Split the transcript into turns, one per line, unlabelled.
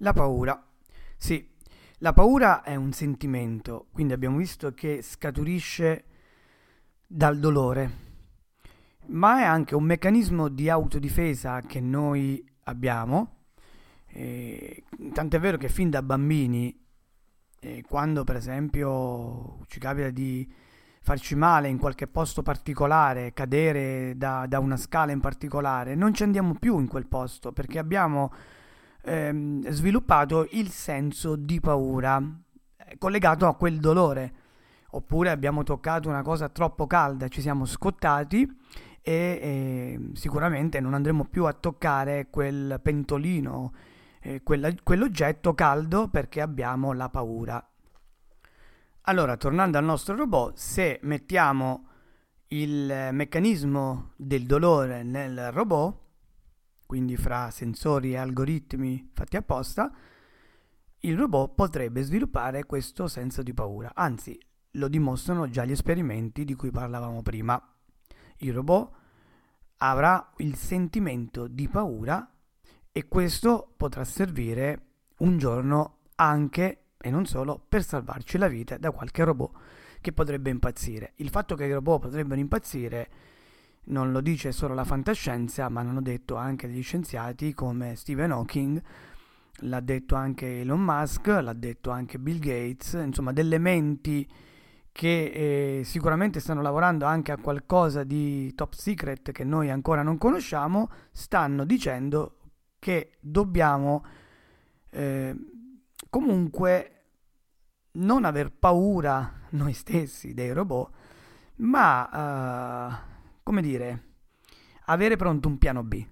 La paura. Sì, la paura è un sentimento, quindi abbiamo visto che scaturisce dal dolore, ma è anche un meccanismo di autodifesa che noi abbiamo. Eh, tant'è vero che fin da bambini, eh, quando per esempio ci capita di farci male in qualche posto particolare, cadere da, da una scala in particolare, non ci andiamo più in quel posto perché abbiamo ehm, sviluppato il senso di paura eh, collegato a quel dolore. Oppure abbiamo toccato una cosa troppo calda, ci siamo scottati e eh, sicuramente non andremo più a toccare quel pentolino, eh, quella, quell'oggetto caldo perché abbiamo la paura. Allora, tornando al nostro robot, se mettiamo il meccanismo del dolore nel robot, quindi fra sensori e algoritmi fatti apposta, il robot potrebbe sviluppare questo senso di paura. Anzi, lo dimostrano già gli esperimenti di cui parlavamo prima. Il robot avrà il sentimento di paura e questo potrà servire un giorno anche e non solo per salvarci la vita da qualche robot che potrebbe impazzire. Il fatto che i robot potrebbero impazzire non lo dice solo la fantascienza, ma l'hanno detto anche degli scienziati come Stephen Hawking, l'ha detto anche Elon Musk, l'ha detto anche Bill Gates, insomma delle menti che eh, sicuramente stanno lavorando anche a qualcosa di top secret che noi ancora non conosciamo, stanno dicendo che dobbiamo eh, comunque non aver paura noi stessi dei robot, ma... Uh, come dire, avere pronto un piano B.